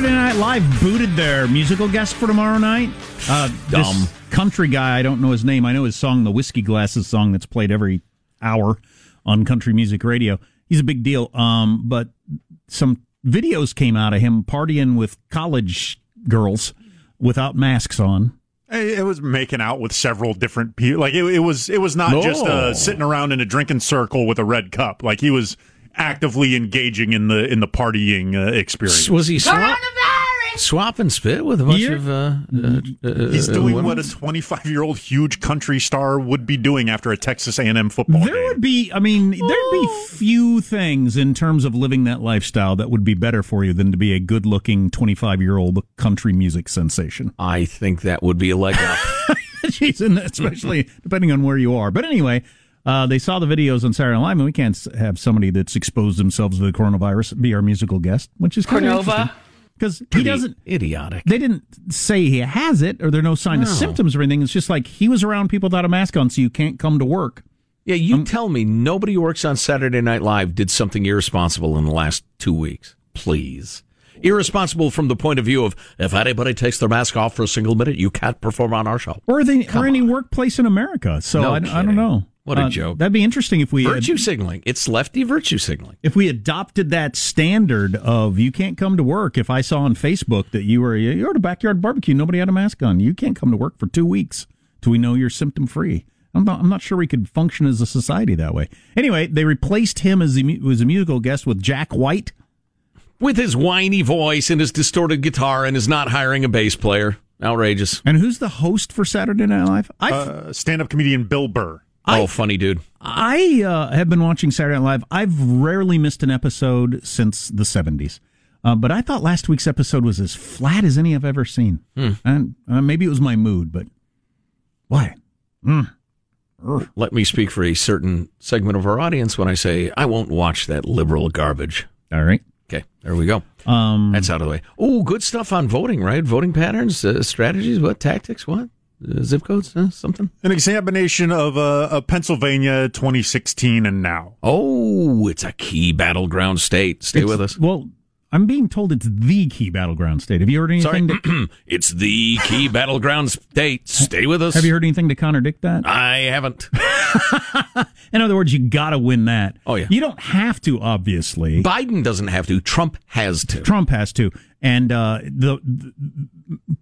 Saturday Night Live booted their musical guest for tomorrow night. Uh, Dumb. This country guy, I don't know his name. I know his song, the Whiskey Glasses song, that's played every hour on country music radio. He's a big deal. Um, but some videos came out of him partying with college girls without masks on. It was making out with several different people. Like it, it was, it was not No. just uh, sitting around in a drinking circle with a red cup. Like he was actively engaging in the in the partying uh, experience. Was he swap, swap and spit with a bunch You're- of? Uh, uh, uh, He's uh, doing women? what a 25 year old huge country star would be doing after a Texas A&M football There would be, I mean, there'd be few things in terms of living that lifestyle that would be better for you than to be a good looking 25 year old country music sensation. I think that would be a leg up. Jeez, and especially depending on where you are. But anyway, uh, they saw the videos on Saturday Night Live, and we can't have somebody that's exposed themselves to the coronavirus be our musical guest, which is kind of Cornova? Because he doesn't. idiotic. They didn't say he has it, or there are no sign of symptoms or anything. It's just like he was around people without a mask on, so you can't come to work. Yeah, Um, you tell me nobody who works on Saturday Night Live did something irresponsible in the last two weeks. Please. Irresponsible from the point of view of if anybody takes their mask off for a single minute, you can't perform on our show. or they, or any workplace in America. So No I, I don't know. What a Uh, joke. That'd be interesting if we Virtue signaling. It's lefty virtue signaling. if we adopted that standard of you can't come to work. If I saw on Facebook that you were you're at a backyard barbecue, nobody had a mask on, you can't come to work for two weeks till we know you're symptom free. I'm not, I'm not sure we could function as a society that way. Anyway, they replaced him as the, as a musical guest with Jack White. With his whiny voice and his distorted guitar and his not hiring a bass player. Outrageous. And who's the host for Saturday Night Live? I Uh, stand up comedian Bill Burr. Oh, funny dude. I uh, have been watching Saturday Night Live. I've rarely missed an episode since the 70s. Uh, but I thought last week's episode was as flat as any I've ever seen. And uh, maybe it was my mood, but why? Let me speak for a certain segment of our audience when I say I won't watch that liberal garbage. All right. Okay, there we go. Um, That's out of the way. Oh, good stuff on voting, right? Voting patterns, uh, strategies, what tactics, what zip codes, uh, something. An examination of, uh, of Pennsylvania 2016 and now. Oh, it's a key battleground state. Stay it's- with us. Well, I'm being told it's the key battleground state. Have you heard Sorry, anything? To, it's the key battleground state. Stay with us. have you heard anything to contradict that? I haven't. In other words, you got to win that. Oh, yeah. You don't have to, obviously. Biden doesn't have to. Trump has to. Trump has to. And uh, the, the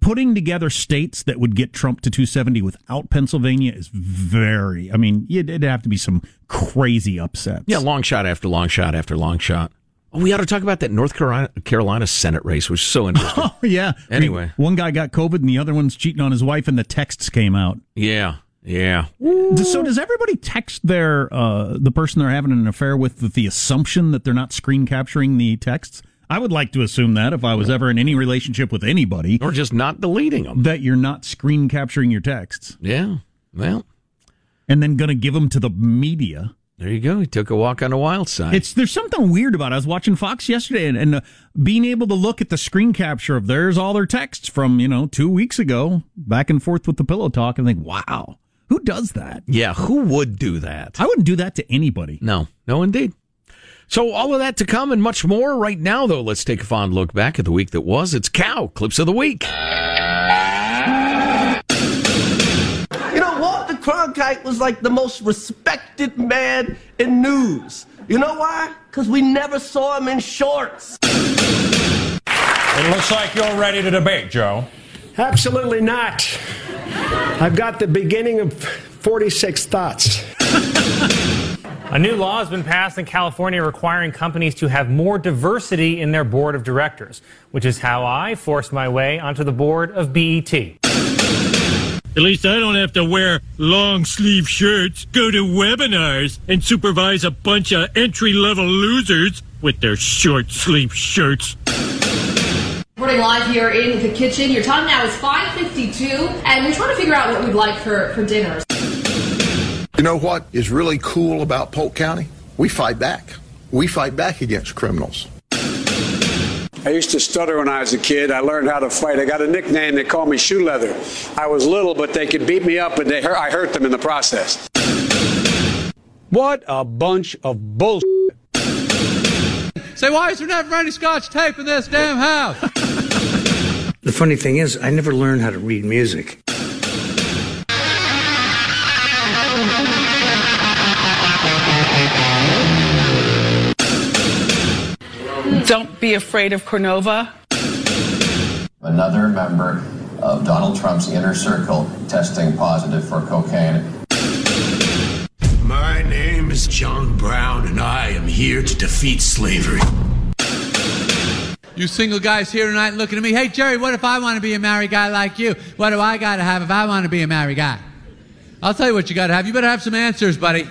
putting together states that would get Trump to 270 without Pennsylvania is very. I mean, it'd have to be some crazy upsets. Yeah, long shot after long shot after long shot. Oh, we ought to talk about that North Carolina, Carolina Senate race, which is so interesting. Oh yeah. Anyway. I mean, one guy got COVID and the other one's cheating on his wife, and the texts came out. yeah, yeah. So does everybody text their uh, the person they're having an affair with with the assumption that they're not screen capturing the texts? I would like to assume that if I was ever in any relationship with anybody, Or just not deleting them. that you're not screen capturing your texts Yeah. Well, and then going to give them to the media. There you go. He took a walk on the wild side. It's there's something weird about. it. I was watching Fox yesterday and, and uh, being able to look at the screen capture of there's all their texts from you know two weeks ago, back and forth with the pillow talk, and think, wow, who does that? yeah, who would do that? I wouldn't do that to anybody. No, no, indeed. So all of that to come and much more. Right now, though, let's take a fond look back at the week that was. It's Cow Clips of the Week. Cronkite was like the most respected man in news. You know why? Because we never saw him in shorts. It looks like you're ready to debate, Joe. Absolutely not. I've got the beginning of 46 thoughts. A new law has been passed in California requiring companies to have more diversity in their board of directors, which is how I forced my way onto the board of BET. At least I don't have to wear long sleeve shirts, go to webinars, and supervise a bunch of entry level losers with their short sleeve shirts. Reporting live here in the kitchen. Your time now is 5:52, and we're trying to figure out what we'd like for for dinner. You know what is really cool about Polk County? We fight back. We fight back against criminals. I used to stutter when I was a kid. I learned how to fight. I got a nickname. They called me Shoe Leather. I was little, but they could beat me up, and they hurt, I hurt them in the process. What a bunch of bull. Say, why is there never any scotch tape in this damn house? The funny thing is, I never learned how to read music. Don't be afraid of Cornova. Another member of Donald Trump's inner circle testing positive for cocaine. My name is John Brown, and I am here to defeat slavery. You single guys here tonight looking at me. Hey, Jerry, what if I want to be a married guy like you? What do I got to have if I want to be a married guy? I'll tell you what you got to have. You better have some answers, buddy.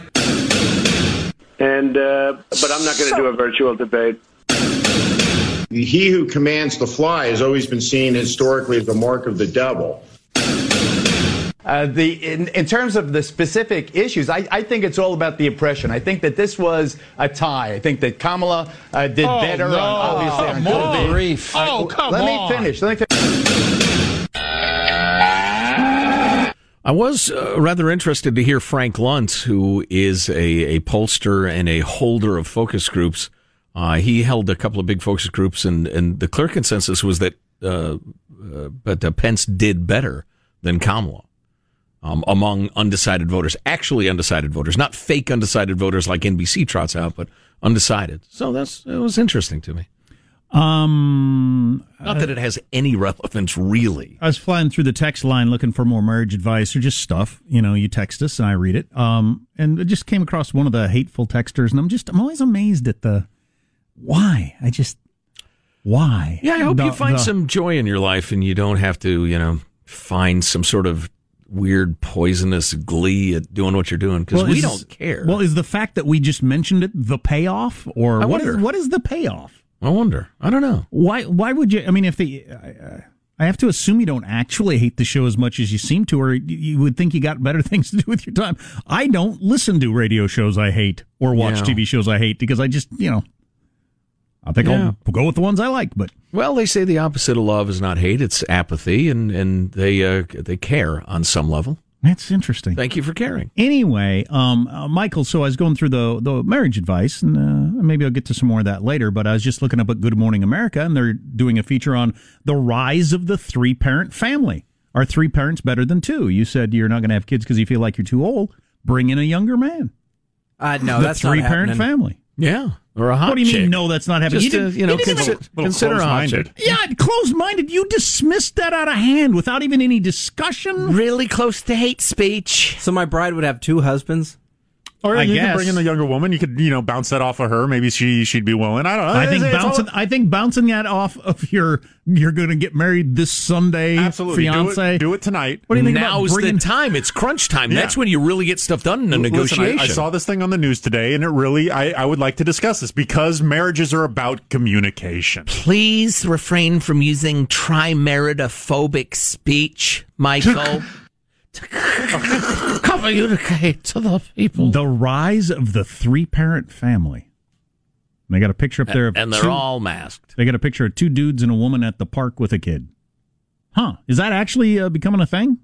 And, uh, but I'm not going to do a virtual debate. He who commands the fly has always been seen historically as the mark of the devil. Uh, the in, in terms of the specific issues, I, I think it's all about the oppression. I think that this was a tie. I think that Kamala uh, did Oh, better. no. On, obviously, Come on on. COVID. Grief. Oh, come let on. me finish. Let me finish. I was uh, rather interested to hear Frank Luntz, who is a, a pollster and a holder of focus groups. Uh, he held a couple of big focus groups, and, and the clear consensus was that uh, uh, but uh, Pence did better than Kamala um, among undecided voters, actually undecided voters, not fake undecided voters like NBC trots out, but undecided. So that's it was interesting to me. Um, Not that it has any relevance, really. I was flying through the text line looking for more marriage advice or just stuff. You know, you text us and I read it. Um, and I just came across one of the hateful texters, and I'm just I'm always amazed at the why. I just why. Yeah, I hope The- you find the- some joy in your life and you don't have to, you know, find some sort of weird poisonous glee at doing what you're doing because Well, we is- don't care. Well, is the fact that we just mentioned it the payoff, or I what is wonder. what is the payoff? I wonder. I don't know. Why? Why would you? I mean, if the, I, I have to assume you don't actually hate the show as much as you seem to, or you- you would think you got better things to do with your time. I don't listen to radio shows I hate or watch Yeah. TV shows I hate because I just, you know, I think Yeah. I'll go with the ones I like. But Well, they say the opposite of love is not hate; it's apathy, and and they uh, they care on some level. that's interesting. Thank you for caring. Anyway, um, uh, Michael, so I was going through the the marriage advice, and uh, maybe I'll get to some more of that later. But I was just looking up at Good Morning America, and they're doing a feature on the rise of the three parent family. Are three parents better than two? You said you're not going to have kids because you feel like you're too old. bring in a younger man. Uh, no, the that's not three parent happening. family. Yeah, or a hot What do you chick. mean? No, that's not happening. Just You to, didn't- you know, you didn't consi- even- consider a hot chick. Yeah, closed minded. You dismissed that out of hand without even any discussion. Really close to hate speech. So my bride would have two husbands. Or I you guess. could bring in the younger woman. You could, you know, bounce that off of her. Maybe she she'd be willing. I don't know. I think It's- it's all- bouncing. I think bouncing that off of your you're going to get married this Sunday, Absolutely. Do it- fiance. do it tonight. What do you think Now's about bringing? the time. It's crunch time. Yeah. That's when you really get stuff done in a Listen, negotiation. I, I saw this thing on the news today, and it really, I, I would like to discuss this because marriages are about communication. Please refrain from using trimeridophobic speech, Michael. Communicate to the people. The rise of the three parent family. And They got a picture up there of and they're two- all masked. They got a picture of two dudes and a woman at the park with a kid. Huh? Is that actually uh, becoming a thing?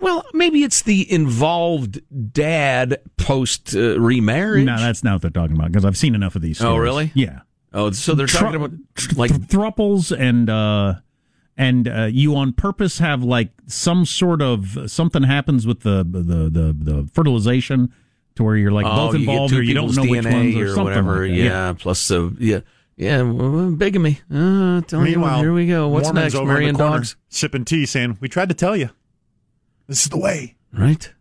Well, maybe it's the involved dad post uh, remarriage. No, that's not what they're talking about because I've seen enough of these. Oh, really? Yeah. Oh, so they're Tru- talking about like thruples and uh and uh, you on purpose have like some sort of something happens with the the the, the fertilization to where you're like oh, both involved two or you don't people's know which DNA ones or, or something whatever. like that. yeah. plus the yeah. Yeah, bigamy. Uh, tell you Meanwhile, here we go. What's Mormons next? over in the Marion dogs. sipping tea, saying, "We tried to tell you. This is the way." Right.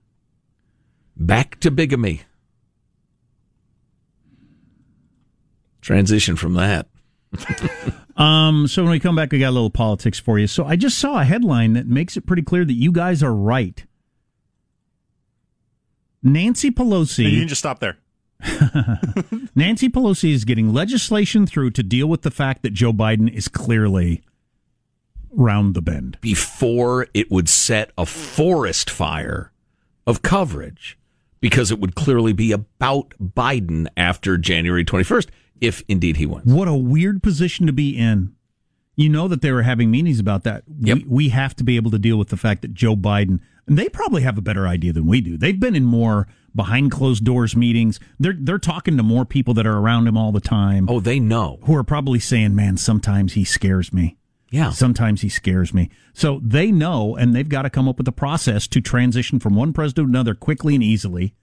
Back to bigamy. Transition from that. Um, so when we come back, we got a little politics for you. So I just saw a headline that makes it pretty clear that you guys are right. Nancy Pelosi. You can just stop there. Nancy Pelosi is getting legislation through to deal with the fact that Joe Biden is clearly round the bend. Before it would set a forest fire of coverage, because it would clearly be about Biden after January 21st, if indeed he wins. What a weird position to be in. You know that they were having meetings about that. Yep. We, we have to be able to deal with the fact that Joe Biden, and they probably have a better idea than we do. They've been in more behind closed doors meetings. They're they're talking to more people that are around him all the time. Oh, they know. Who are probably saying, "Man, sometimes he scares me." Yeah. Sometimes he scares me. So they know, and they've got to come up with a process to transition from one president to another quickly and easily,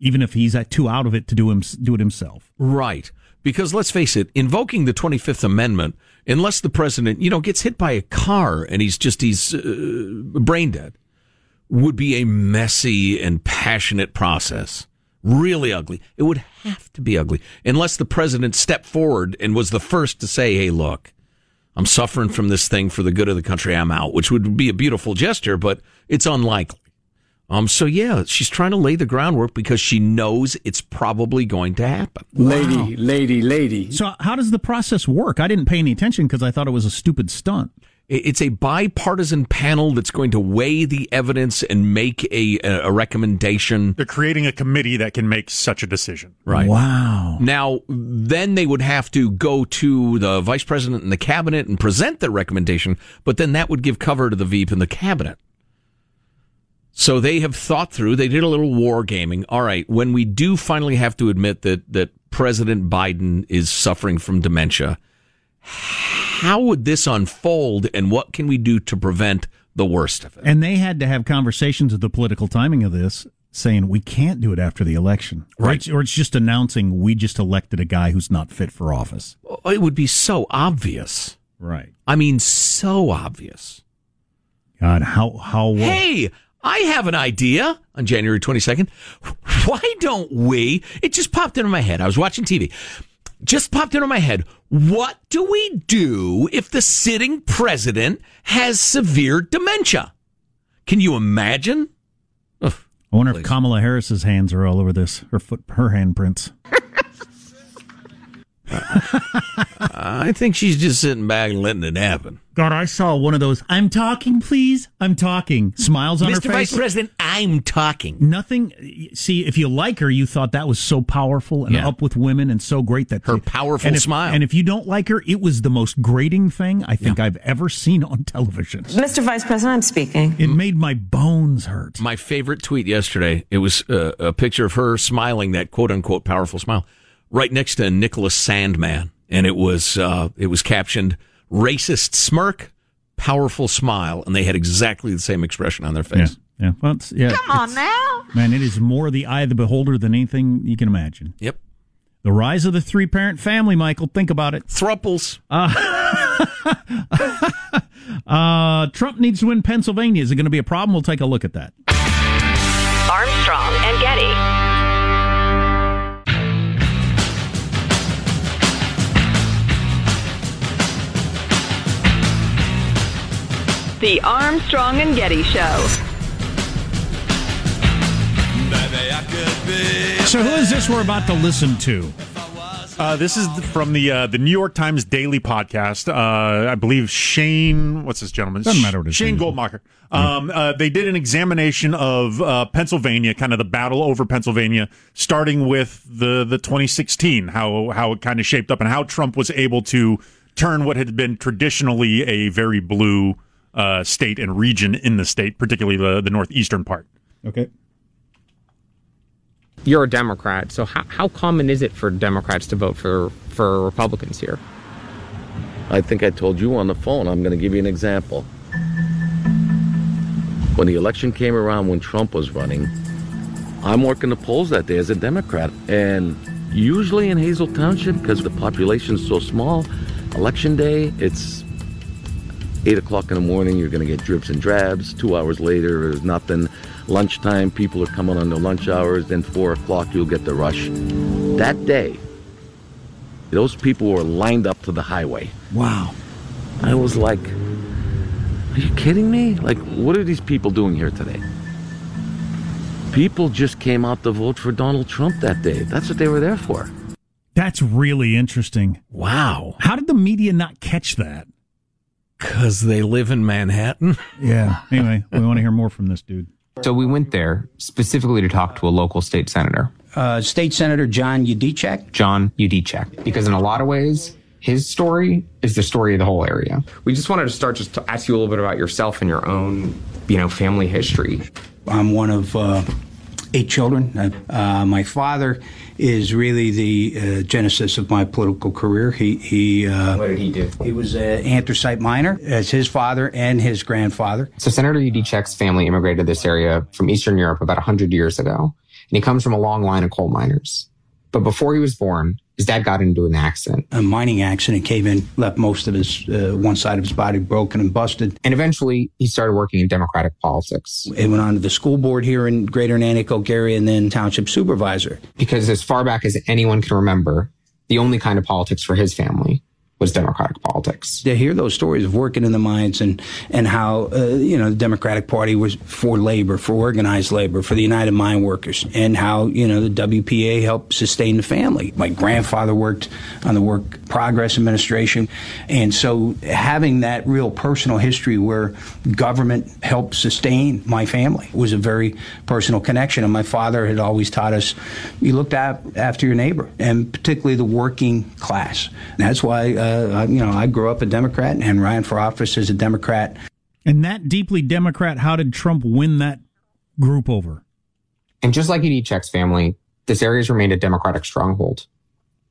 even if he's at too out of it to do him do it himself. Right. Because let's face it, invoking the 25th Amendment, unless the president, you know, gets hit by a car and he's just, he's uh, brain dead, would be a messy and passionate process. Really ugly. It would have to be ugly unless the president stepped forward and was the first to say, hey, look, I'm suffering from this thing for the good of the country. I'm out, which would be a beautiful gesture, but it's unlikely. Um, so yeah, she's trying to lay the groundwork because she knows it's probably going to happen. Lady, lady, lady. So how does the process work? I didn't pay any attention because I thought it was a stupid stunt. It's a bipartisan panel that's going to weigh the evidence and make a, a recommendation. They're creating a committee that can make such a decision. Right. Wow. Now, then they would have to go to the vice president and the cabinet and present their recommendation, but then that would give cover to the VP and the cabinet. So they have thought through, they did a little war gaming. All right, when we do finally have to admit that, that President Biden is suffering from dementia, how would this unfold and what can we do to prevent the worst of it? And they had to have conversations of the political timing of this, saying we can't do it after the election, or Right. it's, or it's just announcing we just elected a guy who's not fit for office. Oh, it would be so obvious. Right. I mean, so obvious. God, how how Hey, I have an idea on January 22nd. Why don't we? It just popped into my head. I was watching TV. Just popped into my head. What do we do if the sitting president has severe dementia? Can you imagine? I wonder if Kamala Harris's hands are all over this. Her foot, her handprints. I think she's just sitting back and letting it happen. God, I saw one of those. I'm talking, please. I'm talking. Smiles on her face. Mr. face. Vice President, I'm talking. Nothing. See, if you like her, you thought that was so powerful and Yeah. up with women and so great that Her powerful and if, smile. And if you don't like her, it was the most grating thing I think I've ever seen on television. Mr. Vice President, I'm speaking. It made my bones hurt. My favorite tweet yesterday, it was uh, a picture of her smiling that quote unquote powerful smile right next to Nicholas Sandmann. And it was, uh, it was captioned racist smirk, powerful smile. And they had exactly the same expression on their face. Yeah, well, it's, yeah. Come on it's- now. Man, it is more the eye of the beholder than anything you can imagine. Yep. The rise of the three parent family, Michael. Think about it. Thruples. Uh, uh, Trump needs to win Pennsylvania. Is it going to be a problem? We'll take a look at that. Armstrong The Armstrong and Getty Show. So, who is this we're about to listen to? Uh, this is from the uh, the New York Times Daily podcast. Uh, I believe Shane, what's this gentleman? Doesn't matter what his Shane name. Goldmacher. Um, uh, they did an examination of uh, Pennsylvania, kind of the battle over Pennsylvania, starting with the the 2016, how how it kind of shaped up, and how Trump was able to turn what had been traditionally a very blue uh, state and region in the state, particularly the the northeastern part. Okay. You're a Democrat, so how, how common is it for Democrats to vote for, for Republicans here? I think I told you on the phone. I'm going to give you an example. When the election came around, when Trump was running, I'm working the polls that day as a Democrat. And usually in Hazle Township, because the population's so small, election day, it's 8 o'clock in the morning, you're going to get drips and drabs. Two hours later, there's nothing. Lunchtime, people are coming on their lunch hours. Then 4 o'clock, you'll get the rush. That day, those people were lined up to the highway. Wow. I was like, are you kidding me? Like, what are these people doing here today? People just came out to vote for Donald Trump that day. That's what they were there for. That's really interesting. Wow. How did the media not catch that? Because they live in Manhattan. Yeah. Anyway, we want to hear more from this dude. So we went there specifically to talk to a local state senator, Uh, State Senator John Yudichak. John Yudichak, because in a lot of ways, his story is the story of the whole area. We just wanted to start just to ask you a little bit about yourself and your own, you know, family history. I'm one of uh, eight children. Uh, my father is really the uh, genesis of my political career. He, he uh, what did he do? He was an anthracite miner, as his father and his grandfather. So Senator Yudichak's family immigrated to this area from Eastern Europe about 100 years ago, and he comes from a long line of coal miners. But before he was born, his dad got into an accident. A mining accident came in, left most of his uh, one side of his body broken and busted. And eventually, he started working in Democratic politics. It went on to the school board here in Greater Nanticoke area, and then township supervisor. Because as far back as anyone can remember, the only kind of politics for his family was Democratic politics. To hear those stories of working in the mines and and how uh, you know the Democratic Party was for labor, for organized labor, for the United Mine Workers, and how you know the WPA helped sustain the family. My grandfather worked on the Work Progress Administration, and so having that real personal history where government helped sustain my family was a very personal connection. And my father had always taught us you looked after your neighbor, and particularly the working class. And that's why. Uh, uh, you know, I grew up a Democrat and ran for office as a Democrat. And that deeply Democrat, how did Trump win that group over? And just like Yudichak's family, this area has remained a Democratic stronghold.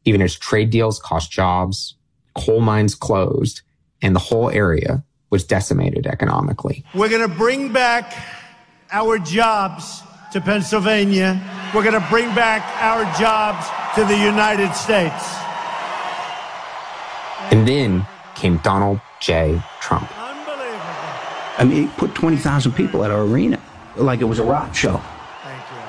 Even as trade deals cost jobs, coal mines closed, and the whole area was decimated economically. We're going to bring back our jobs to Pennsylvania. We're going to bring back our jobs to the United States. And then came Donald J. Trump. I mean, he put 20,000 people at our arena like it was a rock show.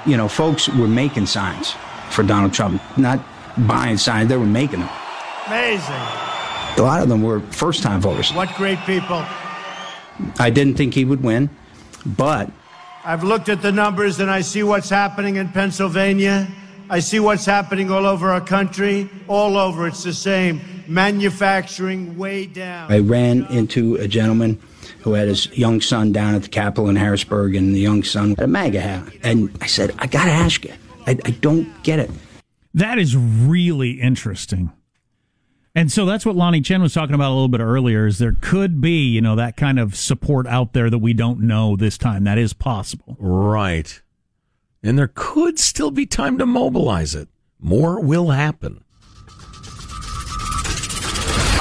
You. you know, folks were making signs for Donald Trump, not buying signs, they were making them. Amazing. A lot of them were first time voters. What great people. I didn't think he would win, but. I've looked at the numbers and I see what's happening in Pennsylvania. I see what's happening all over our country. All over, it's the same. Manufacturing way down. I ran into a gentleman who had his young son down at the Capitol in Harrisburg, and the young son had a MAGA hat. And I said, I got to ask you, I, I don't get it. That is really interesting. And so that's what Lanhee Chen was talking about a little bit earlier is there could be, you know, that kind of support out there that we don't know this time. That is possible. Right. And there could still be time to mobilize it. More will happen.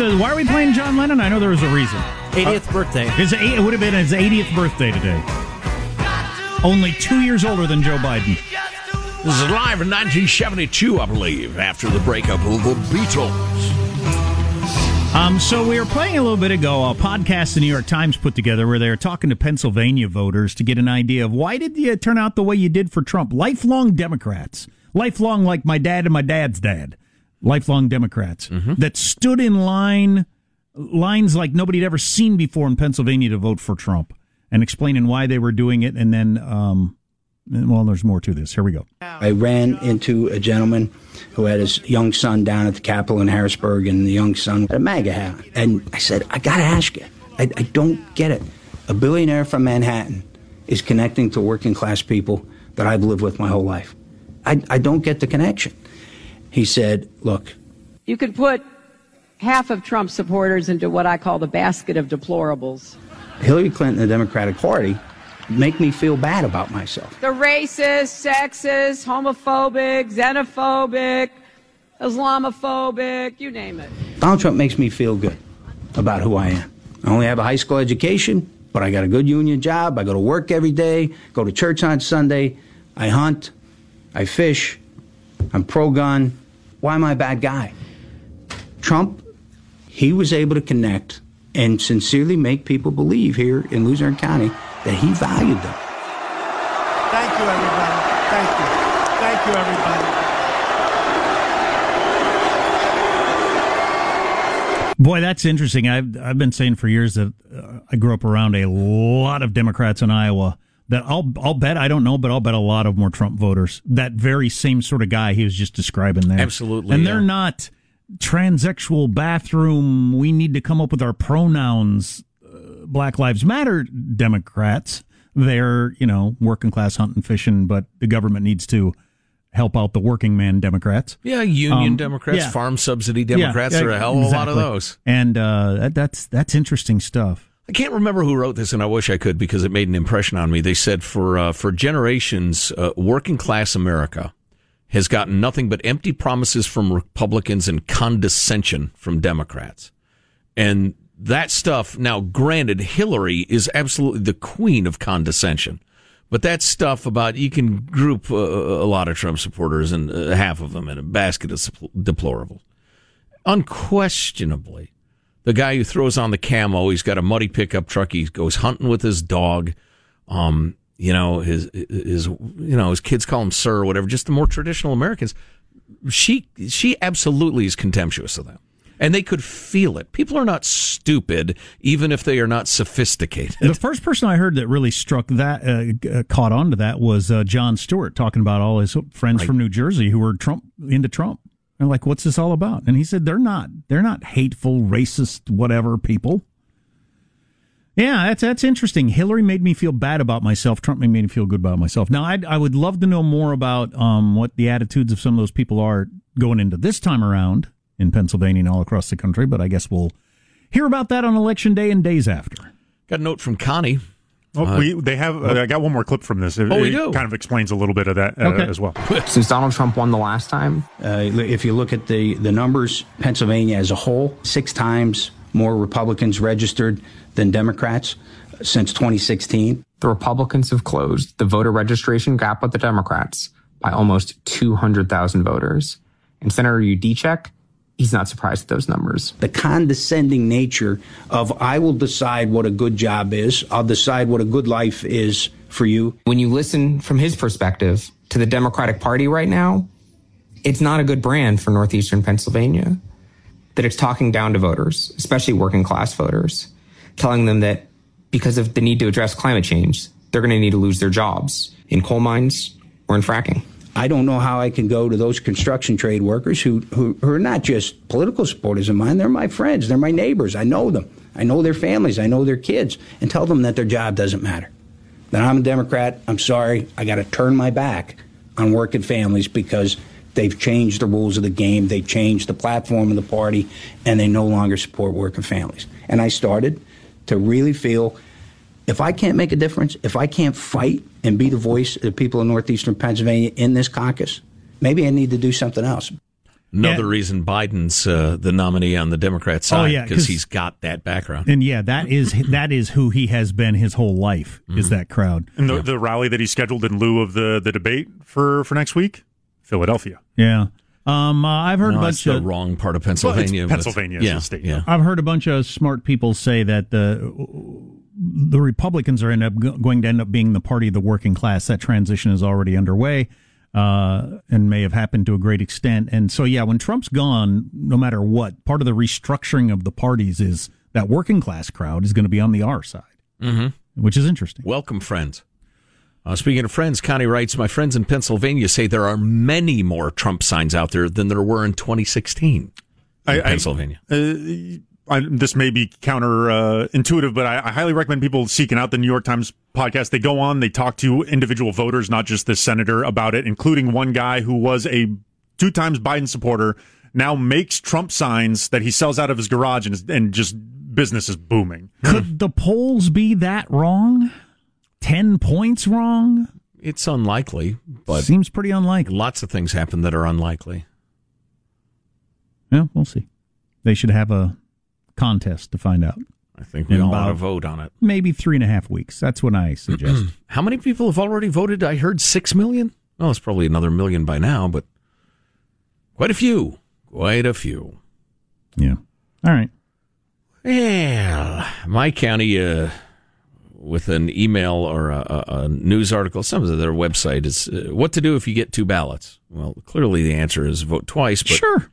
So uh, why are we playing John Lennon? I know there was a reason. 80th birthday. His, eight- it would have been his 80th birthday today. Only two years older than Joe Biden. This is live in 1972, I believe, after the breakup of the Beatles. Um, so we were playing a little bit ago a podcast the New York Times put together where they were talking to Pennsylvania voters to get an idea of why did you turn out the way you did for Trump? Lifelong Democrats, lifelong like my dad and my dad's dad, lifelong Democrats that stood in line, lines like nobody had ever seen before in Pennsylvania to vote for Trump, and explaining why they were doing it, and then, um, well, there's more to this. Here we go. I ran into a gentleman who had his young son down at the Capitol in Harrisburg, and the young son had a MAGA hat. And I said, I got to ask you, I, I don't get it. A billionaire from Manhattan is connecting to working class people that I've lived with my whole life. I, I don't get the connection. He said, Look, You can put half of Trump supporters into what I call the basket of deplorables. Hillary Clinton, and the Democratic Party, make me feel bad about myself. The racist, sexist, homophobic, xenophobic, Islamophobic, you name it. Donald Trump makes me feel good about who I am. I only have a high school education, but I got a good union job. I go to work every day, go to church on Sunday. I hunt, I fish, I'm pro gun. Why am I a bad guy? Trump, he was able to connect and sincerely make people believe here in Luzerne County that he valued them. Thank you, everybody. Thank you. Thank you, everybody. Boy, that's interesting. I've I've been saying for years that uh, I grew up around a lot of Democrats in Iowa. That I'll I'll bet I don't know, but I'll bet a lot of more Trump voters. That very same sort of guy he was just describing there. Absolutely, and yeah. they're not transsexual bathroom. We need to come up with our pronouns. Uh, Black Lives Matter Democrats. They're you know working class hunting fishing, but the government needs to help out the working man Democrats. Yeah, union Um, Democrats, yeah. farm subsidy Democrats. Yeah, there are a hell of a lot of those. And uh, that, that's that's interesting stuff. I can't remember who wrote this, and I wish I could because it made an impression on me. They said for uh, for generations, uh, working class America has gotten nothing but empty promises from Republicans and condescension from Democrats, and that stuff. Now, granted, Hillary is absolutely the queen of condescension. But that stuff about you can group uh, a lot of Trump supporters and uh, half of them in a basket of deplorables. Unquestionably, the guy who throws on the camo, he's got a muddy pickup truck. He goes hunting with his dog. Um, you know his his you know his kids call him sir or whatever. Just the more traditional Americans. She she absolutely is contemptuous of them and they could feel it. People are not stupid, even if they are not sophisticated. The first person I heard that really struck that, uh, uh, caught on to that was uh, Jon Stewart talking about all his friends right. from New Jersey who were Trump into Trump. And like, what's this all about? And he said they're not they're not hateful, racist, whatever people. Yeah, that's that's interesting. Hillary made me feel bad about myself. Trump made me feel good about myself. Now, I'd, I would love to know more about um, what the attitudes of some of those people are going into this time around in Pennsylvania and all across the country. But I guess we'll hear about that on election day and days after. Got a note from Connie. Oh, uh, we they have. Uh, I got one more clip from this. It, oh, we do. kind of explains a little bit of that uh, okay. as well. Since Donald Trump won the last time, uh, if you look at the the numbers, Pennsylvania as a whole, six times more Republicans registered than Democrats since 2016. The Republicans have closed the voter registration gap with the Democrats by almost 200,000 voters. And Senator Yudichak he's not surprised at those numbers. The condescending nature of I will decide what a good job is, I'll decide what a good life is for you. When you listen from his perspective to the Democratic Party right now, it's not a good brand for Northeastern Pennsylvania. That it's talking down to voters, especially working class voters, telling them that because of the need to address climate change, they're going to need to lose their jobs in coal mines or in fracking. I don't know how I can go to those construction trade workers who, who, who, are not just political supporters of mine. They're my friends. They're my neighbors. I know them. I know their families. I know their kids. And tell them that their job doesn't matter. That I'm a Democrat. I'm sorry. I got to turn my back on working families because they've changed the rules of the game. They changed the platform of the party, and they no longer support working families. And I started to really feel if I can't make a difference, if I can't fight and be the voice of the people of northeastern Pennsylvania in this caucus, maybe I need to do something else. Another yeah. reason Biden's uh, the nominee on the Democrat side, oh, yeah, because he's got that background. And yeah, that is that is who he has been his whole life. Mm-hmm. Is that crowd and the, yeah. the rally that he scheduled in lieu of the the debate for for next week, Philadelphia. Yeah. Um, uh, I've heard no, a bunch the of wrong part of Pennsylvania. Well, Pennsylvania, yeah, state. Yeah. I've heard a bunch of smart people say that the the Republicans are end up going to end up being the party of the working class. That transition is already underway. Uh, and may have happened to a great extent. And so, yeah, when Trump's gone, no matter what, part of the restructuring of the parties is that working class crowd is going to be on the R side, mm-hmm. which is interesting. Welcome, friends. Uh, speaking of friends, Connie writes, My friends in Pennsylvania say there are many more Trump signs out there than there were in 2016 in I, Pennsylvania. I, uh, I, this may be counterintuitive, uh, but I, I, highly recommend people seeking out the New York Times podcast. They go on, they talk to individual voters, not just the senator, about it, including one guy who was a two times Biden supporter, now makes Trump signs that he sells out of his garage, and, and just business is booming. Could the polls be that wrong? 10 points wrong? It's unlikely, but seems pretty unlikely. Lots of things happen that are unlikely. Yeah, we'll see. They should have a contest to find out. I think we In all want to vote on it. Maybe three and a half weeks. That's what I suggest. How many people have already voted? I heard six million. Well, it's probably another million by now, but quite a few. Quite a few. Yeah. All right. Well, my county, uh, with an email or a, a, news article, some of their website is uh, what to do if you get two ballots. Well, clearly the answer is vote twice. But, sure.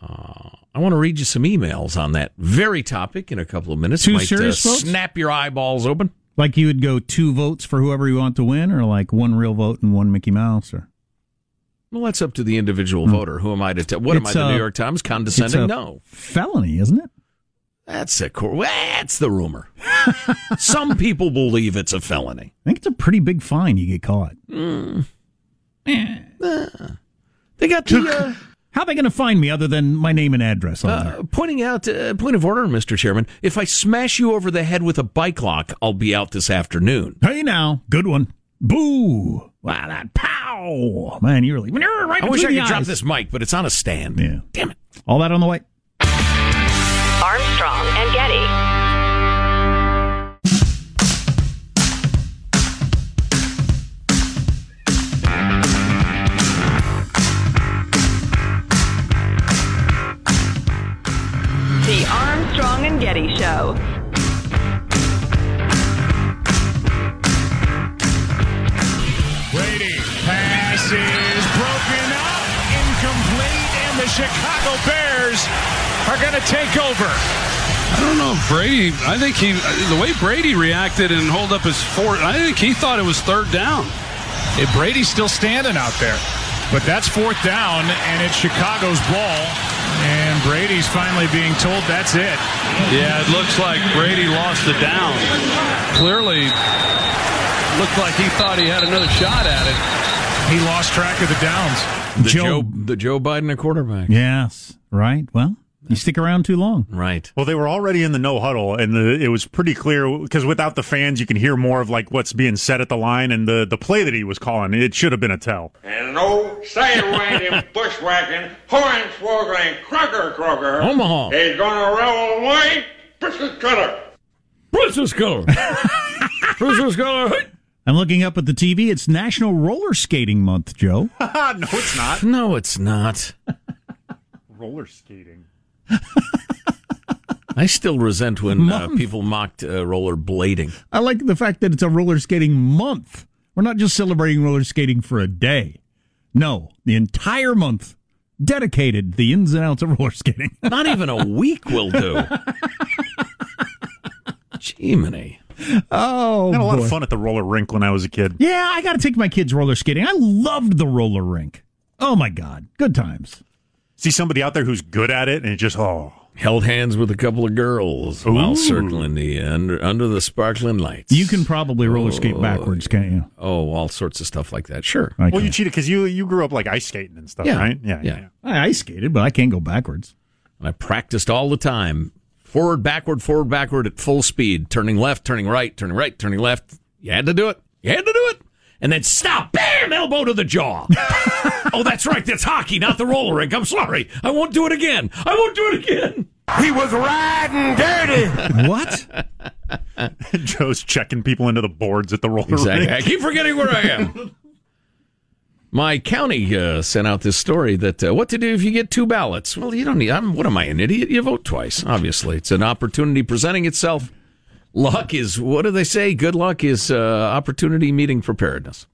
Uh, I want to read you some emails on that very topic in a couple of minutes. Two Might, uh, serious uh, Snap your eyeballs open. Like you would go two votes for whoever you want to win, or like one real vote and one Mickey Mouse, or. Well, that's up to the individual mm. voter. Who am I to tell? What it's am I, the a, New York Times? Condescending? no. Felony, isn't it? That's a that's the rumor. Some people believe it's a felony. I think it's a pretty big fine. You get caught. Mm. Eh. They got the. Uh, How are they going to find me other than my name and address on there? Uh, pointing out, uh, point of order, Mr. Chairman. If I smash you over the head with a bike lock, I'll be out this afternoon. Hey now, good one. Boo! Wow, that pow! Man, you really right I wish I could the drop this mic, but it's on a stand. Yeah. Damn it. All that on the way. Chicago Bears are going to take over. I don't know if Brady. I think he, the way Brady reacted and hold up his fourth. I think he thought it was third down. If Brady's still standing out there, but that's fourth down, and it's Chicago's ball, and Brady's finally being told that's it. Yeah, it looks like Brady lost the down. Clearly, looked like he thought he had another shot at it. He lost track of the downs. The Joe, the Joe Biden a quarterback. Yes, right. Well, you stick around too long. Right. Well, they were already in the no huddle, and the, it was pretty clear because without the fans, you can hear more of like what's being said at the line and the the play that he was calling. It should have been a tell. And an old side-winding, bushwhacking, hornswoggling, crocker crocker Omaha. He's gonna roll away. Princess Cutter. Princess Color. Princess Color. I'm looking up at the TV. It's National Roller Skating Month, Joe. no, it's not. No, it's not. Roller skating. I still resent when uh, people mocked uh, roller blading. I like the fact that it's a roller skating month. We're not just celebrating roller skating for a day. No, the entire month dedicated the ins and outs of roller skating. Not even a week will do. Jiminy. Oh, I had a lot boy. of fun at the roller rink when I was a kid. Yeah, I got to take my kids roller skating. I loved the roller rink. Oh my god, good times. See somebody out there who's good at it, and it just oh, Held hands with a couple of girls while circling the under under the sparkling lights. You can probably roller skate oh. backwards, can't you? Oh, all sorts of stuff like that. Sure. I well, you can. cheated because you you grew up like ice skating and stuff, Yeah. right? Yeah, Yeah. yeah. I ice skated, but I can't go backwards. And I practiced all the time. Forward, backward, forward, backward at full speed. Turning left, turning right, turning right, turning left. You had to do it. You had to do it. And then stop. Bam! Elbow to the jaw. oh, that's right. That's hockey, not the roller rink. I'm sorry. I won't do it again. I won't do it again. He was riding dirty. What? Joe's checking people into the boards at the roller Exactly. I keep forgetting where I am. My county uh, sent out this story that uh, what to do if you get two ballots. Well, you don't need. I'm, what am I, an idiot? You vote twice. Obviously, it's an opportunity presenting itself. Luck is what do they say? Good luck is uh, opportunity meeting preparedness.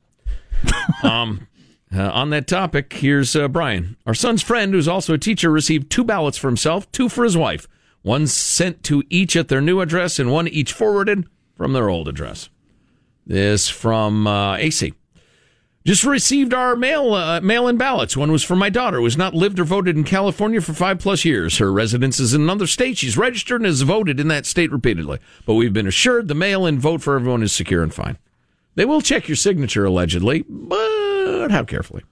um, uh, on that topic, here's uh, Brian. Our son's friend, who's also a teacher, received two ballots for himself, two for his wife. One sent to each at their new address, and one each forwarded from their old address. This from uh, AC. Just received our mail uh, mail-in ballots. One was for my daughter, who has not lived or voted in California for five plus years. Her residence is in another state. She's registered and has voted in that state repeatedly. But we've been assured the mail-in vote for everyone is secure and fine. They will check your signature allegedly, but how carefully?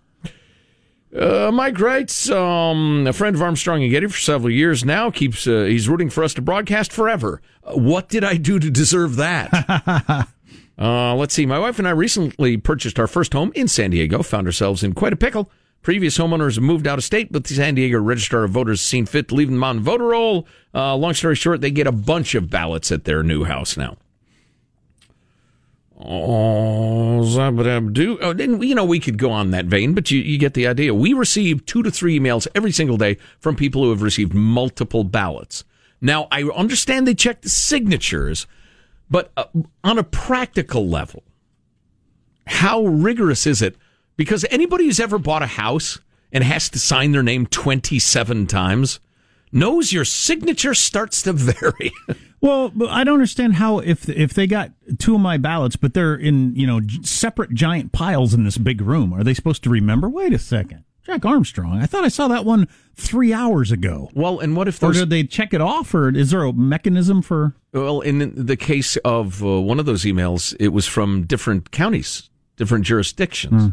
Uh, Mike writes, um, a friend of Armstrong and Getty for several years now keeps uh, he's rooting for us to broadcast forever. Uh, what did I do to deserve that? Uh, let's see. My wife and I recently purchased our first home in San Diego. Found ourselves in quite a pickle. Previous homeowners moved out of state, but the San Diego Register of Voters seen fit to leave them on voter roll. Uh, long story short, they get a bunch of ballots at their new house now. Oh, oh then, you know, we could go on that vein, but you, you get the idea. We receive two to three emails every single day from people who have received multiple ballots. Now, I understand they check the signatures, but uh, on a practical level, how rigorous is it? Because anybody who's ever bought a house and has to sign their name 27 times knows your signature starts to vary. Well, I don't understand how if if they got two of my ballots, but they're in you know separate giant piles in this big room. Are they supposed to remember? Wait a second, Jack Armstrong. I thought I saw that one three hours ago. well, and what if Or did they check it off, or is there a mechanism for? Well, in the case of uh, one of those emails, it was from different counties, different jurisdictions.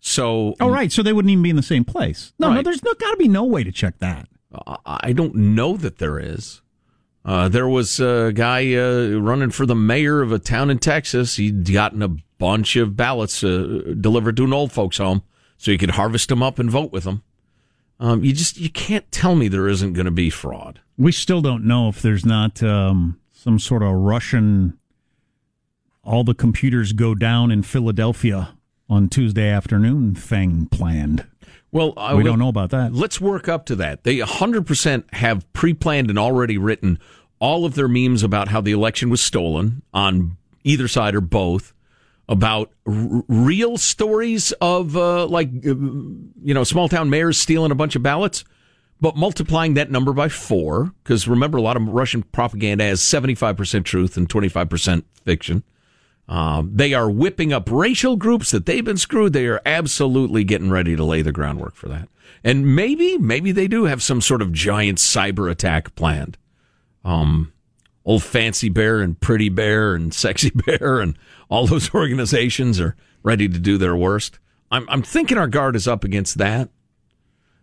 So, Oh, right. So they wouldn't even be in the same place. No, no. Right. There's no got to be no way to check that. I I don't know that there is. Uh, there was a guy uh, running for the mayor of a town in Texas. He'd gotten a bunch of ballots uh, delivered to an old folks' home so you could harvest them up and vote with them. Um, you just you can't tell me there isn't going to be fraud. We still don't know if there's not um, some sort of Russian. All the computers go down in Philadelphia on Tuesday afternoon thing planned. Well, I we will- don't know about that. Let's work up to that. They 100% have pre-planned and already written all of their memes about how the election was stolen on either side or both, about r- real stories of uh, like uh, you know small town mayors stealing a bunch of ballots, but multiplying that number by four because remember a lot of Russian propaganda has 75% truth and 25% fiction. Um, they are whipping up racial groups that they've been screwed. They are absolutely getting ready to lay the groundwork for that. And maybe, maybe they do have some sort of giant cyber attack planned. Um, old Fancy Bear and Pretty Bear and Sexy Bear and all those organizations are ready to do their worst. I'm, I'm thinking our guard is up against that.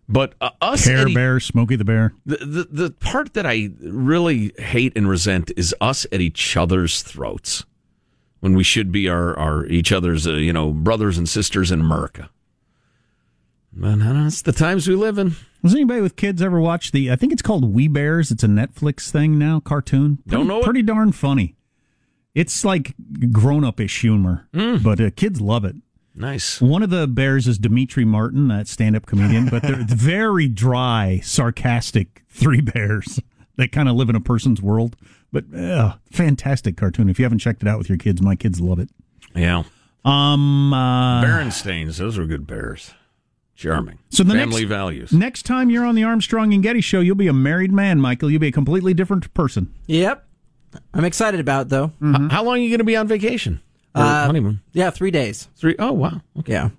But uh, us, Care Eddie- Bear, Smokey the Bear. the, the the part that I really hate and resent is us at each other's throats when we should be our, our each other's uh, you know brothers and sisters in America. Man, that's the times we live in. Has anybody with kids ever watched the? I think it's called We Bears. It's a Netflix thing now, cartoon. Pretty, Don't know it. Pretty darn funny. It's like grown up ish humor, Hmm. but uh, kids love it. Nice. One of the bears is Demetri Martin, that stand up comedian, but they're very dry, sarcastic three bears that kind of live in a person's world. But uh, fantastic cartoon. If you haven't checked it out with your kids, my kids love it. Yeah. Um, uh, Berenstains, those were good bears. Charming. So the family next, values. Next time you're on the Armstrong and Getty show, you'll be a married man, Michael. You'll be a completely different person. Yep. I'm excited about it, though. H- How long are you going to be on vacation? Uh, honeymoon? Yeah, three days. Three. Oh wow. Okay. Yeah.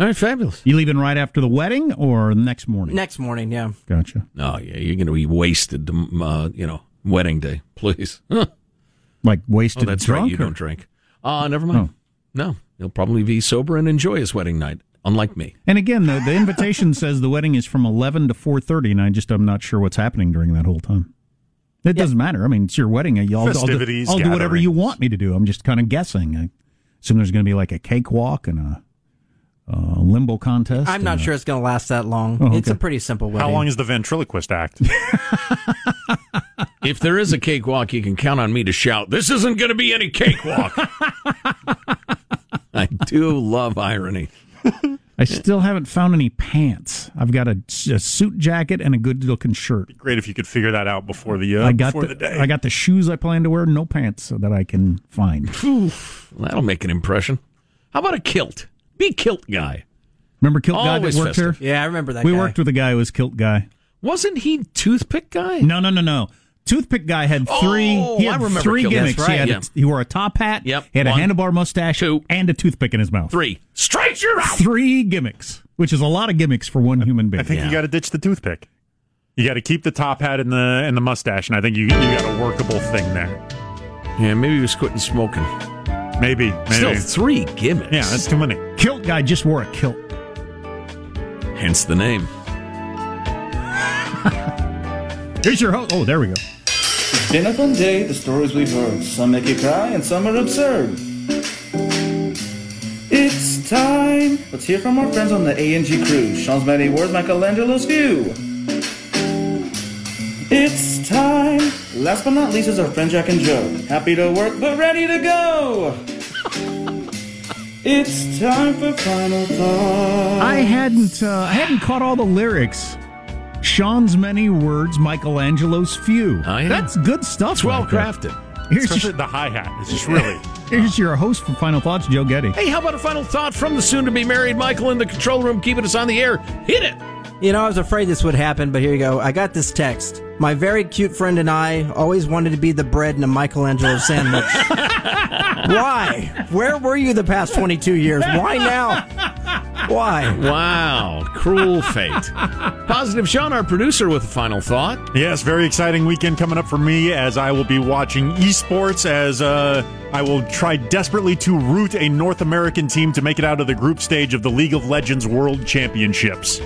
All right, fabulous. You leaving right after the wedding or the next morning? Next morning, yeah. Gotcha. Oh yeah, you're going to be wasted. Uh, you know, wedding day. Please. Huh. Like wasted Oh, that's drunk? right. You or- don't drink. Uh, never mind. No, he'll probably be sober and enjoy his wedding night, unlike me. And again, the, the invitation says the wedding is from 11 to 4.30, and I just I'm not sure what's happening during that whole time. It doesn't matter. I mean, it's your wedding. I'll, I'll, do, Festivities, I'll do whatever you want me to do. I'm just kind of guessing. I assume there's going to be like a cakewalk and a, a limbo contest. I'm not a- sure it's going to last that long. Oh, It's a pretty simple wedding. How long is the ventriloquist act? If there is a cakewalk, you can count on me to shout, "This isn't going to be any cakewalk." I do love irony. I still haven't found any pants. I've got a, a suit jacket and a good looking shirt. Great if you could figure that out before the uh, I got before the, the, day. I got the shoes I plan to wear. No pants so that I can find. That'll make an impression. How about a kilt? Be kilt guy. Remember Kilt Guy Always that worked festive. here? Yeah, I remember that we guy. worked with a guy who was Kilt Guy. Wasn't he toothpick guy? No, no, no, no. Toothpick guy had three. Oh, he I had remember three Kilt. gimmicks. That's right, He, had a- yeah. he wore a top hat. Yep. He had One. a handlebar mustache and a toothpick in his mouth. Three. Straight your out. Three gimmicks, which is a lot of gimmicks for one human being. I think you got to ditch the toothpick. You got to keep the top hat and the and the mustache, and I think you you got a workable thing there. Yeah, maybe he was quitting smoking. Maybe, maybe. Still three gimmicks. yeah, that's too many. Kilt guy just wore a kilt. Hence the name. Here's your host. Oh, there we go. It's been a fun day, the stories we've heard. Some make you cry and some are absurd. It's time. Let's hear from our friends on the A&G crew. Sean's many words, Michelangelo's few. It's time. Last but not least is our friend Jack and Joe. Happy to work, but ready to go. it's time for final thoughts. I hadn't uh, I hadn't caught all the lyrics. Sean's many words, Michelangelo's few. Oh, yeah. That's good stuff. It's well crafted. Here's Especially your, the hi hat. It's just really. here's your host for Final Thoughts, Joe Getty. Hey, how about a final thought from the soon to be married Michael in the control room, keeping us on the air? Hit it. You know, I was afraid this would happen, but here you go. I got this text. My very cute friend and I always wanted to be the bread in a Michelangelo sandwich. Why? Where were you the past 22 years? Why now? Why? Wow, cruel fate. Positive Sean, our producer, with a final thought. Yes, very exciting weekend coming up for me as I will be watching esports as uh, I will try desperately to root a North American team to make it out of the group stage of the League of Legends World Championships.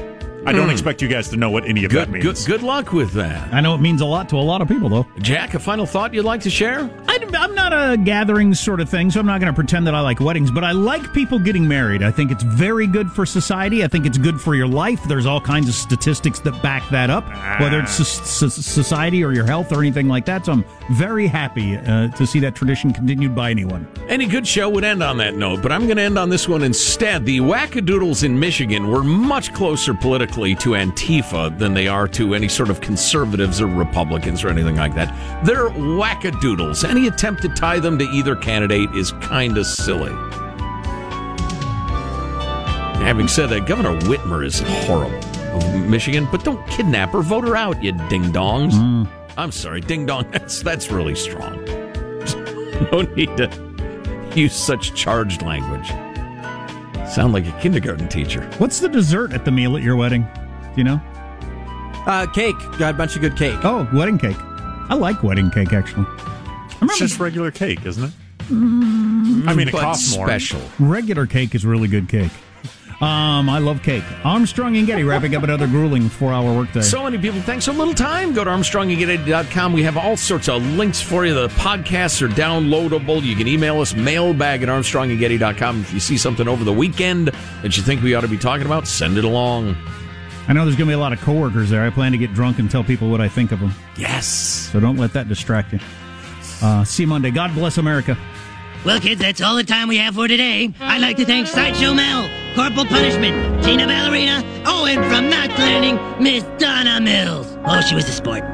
I don't Hmm. expect you guys to know what any of that means. good, good luck with that. I know it means a lot to a lot of people, though. Jack, a final thought you'd like to share? I, I'm not a gathering sort of thing, so I'm not going to pretend that I like weddings, but I like people getting married. I think it's very good for society. I think it's good for your life. There's all kinds of statistics that back that up, whether it's so- so- society or your health or anything like that. So I'm very happy uh, to see that tradition continued by anyone. Any good show would end on that note, but I'm going to end on this one instead. The wackadoodles in Michigan were much closer politically to Antifa than they are to any sort of conservatives or Republicans or anything like that. They're wackadoodles. Any attempt to tie them to either candidate is kind of silly. Having said that, Governor Whitmer is horrible of Michigan, but don't kidnap her. Vote her out, you ding dongs. I'm sorry, ding dong. That's that's really strong. no need to use such charged language. Sound like a kindergarten teacher. What's the dessert at the meal at your wedding? Do you know? Uh, cake. Got a bunch of good cake. Oh, wedding cake. I like wedding cake, actually. It's just regular cake, isn't it? Mm, I mean, it but costs more. special. Regular cake is really good cake. Um, I love cake. Armstrong and Getty wrapping up another grueling four-hour workday. So many people, thanks so little time. Go to ArmstrongandGetty.com. We have all sorts of links for you. The podcasts are downloadable. You can email us mailbag at ArmstrongandGetty.com. If you see something over the weekend that you think we ought to be talking about, send it along. I know there's going to be a lot of coworkers there. I plan to get drunk and tell people what I think of them. Yes. So don't let that distract you. Uh, see you Monday. God bless America. Well, kids, that's all the time we have for today. I'd like to thank Sideshow Mel, Corporal Punishment, Tina Ballerina, oh, and from Knots Landing, Miss Donna Mills. Oh, she was a sport.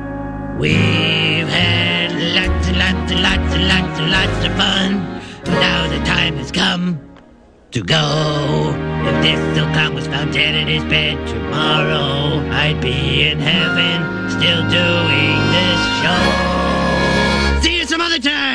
We've had lots and lots and lots and lots and lots of fun. Now the time has come to go. If this silk clown was found dead in his bed tomorrow, I'd be in heaven still doing this show.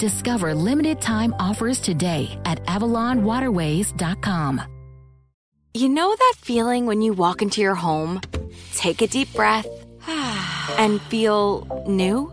Discover limited time offers today at AvalonWaterways.com. You know that feeling when you walk into your home, take a deep breath, and feel new?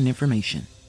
important information.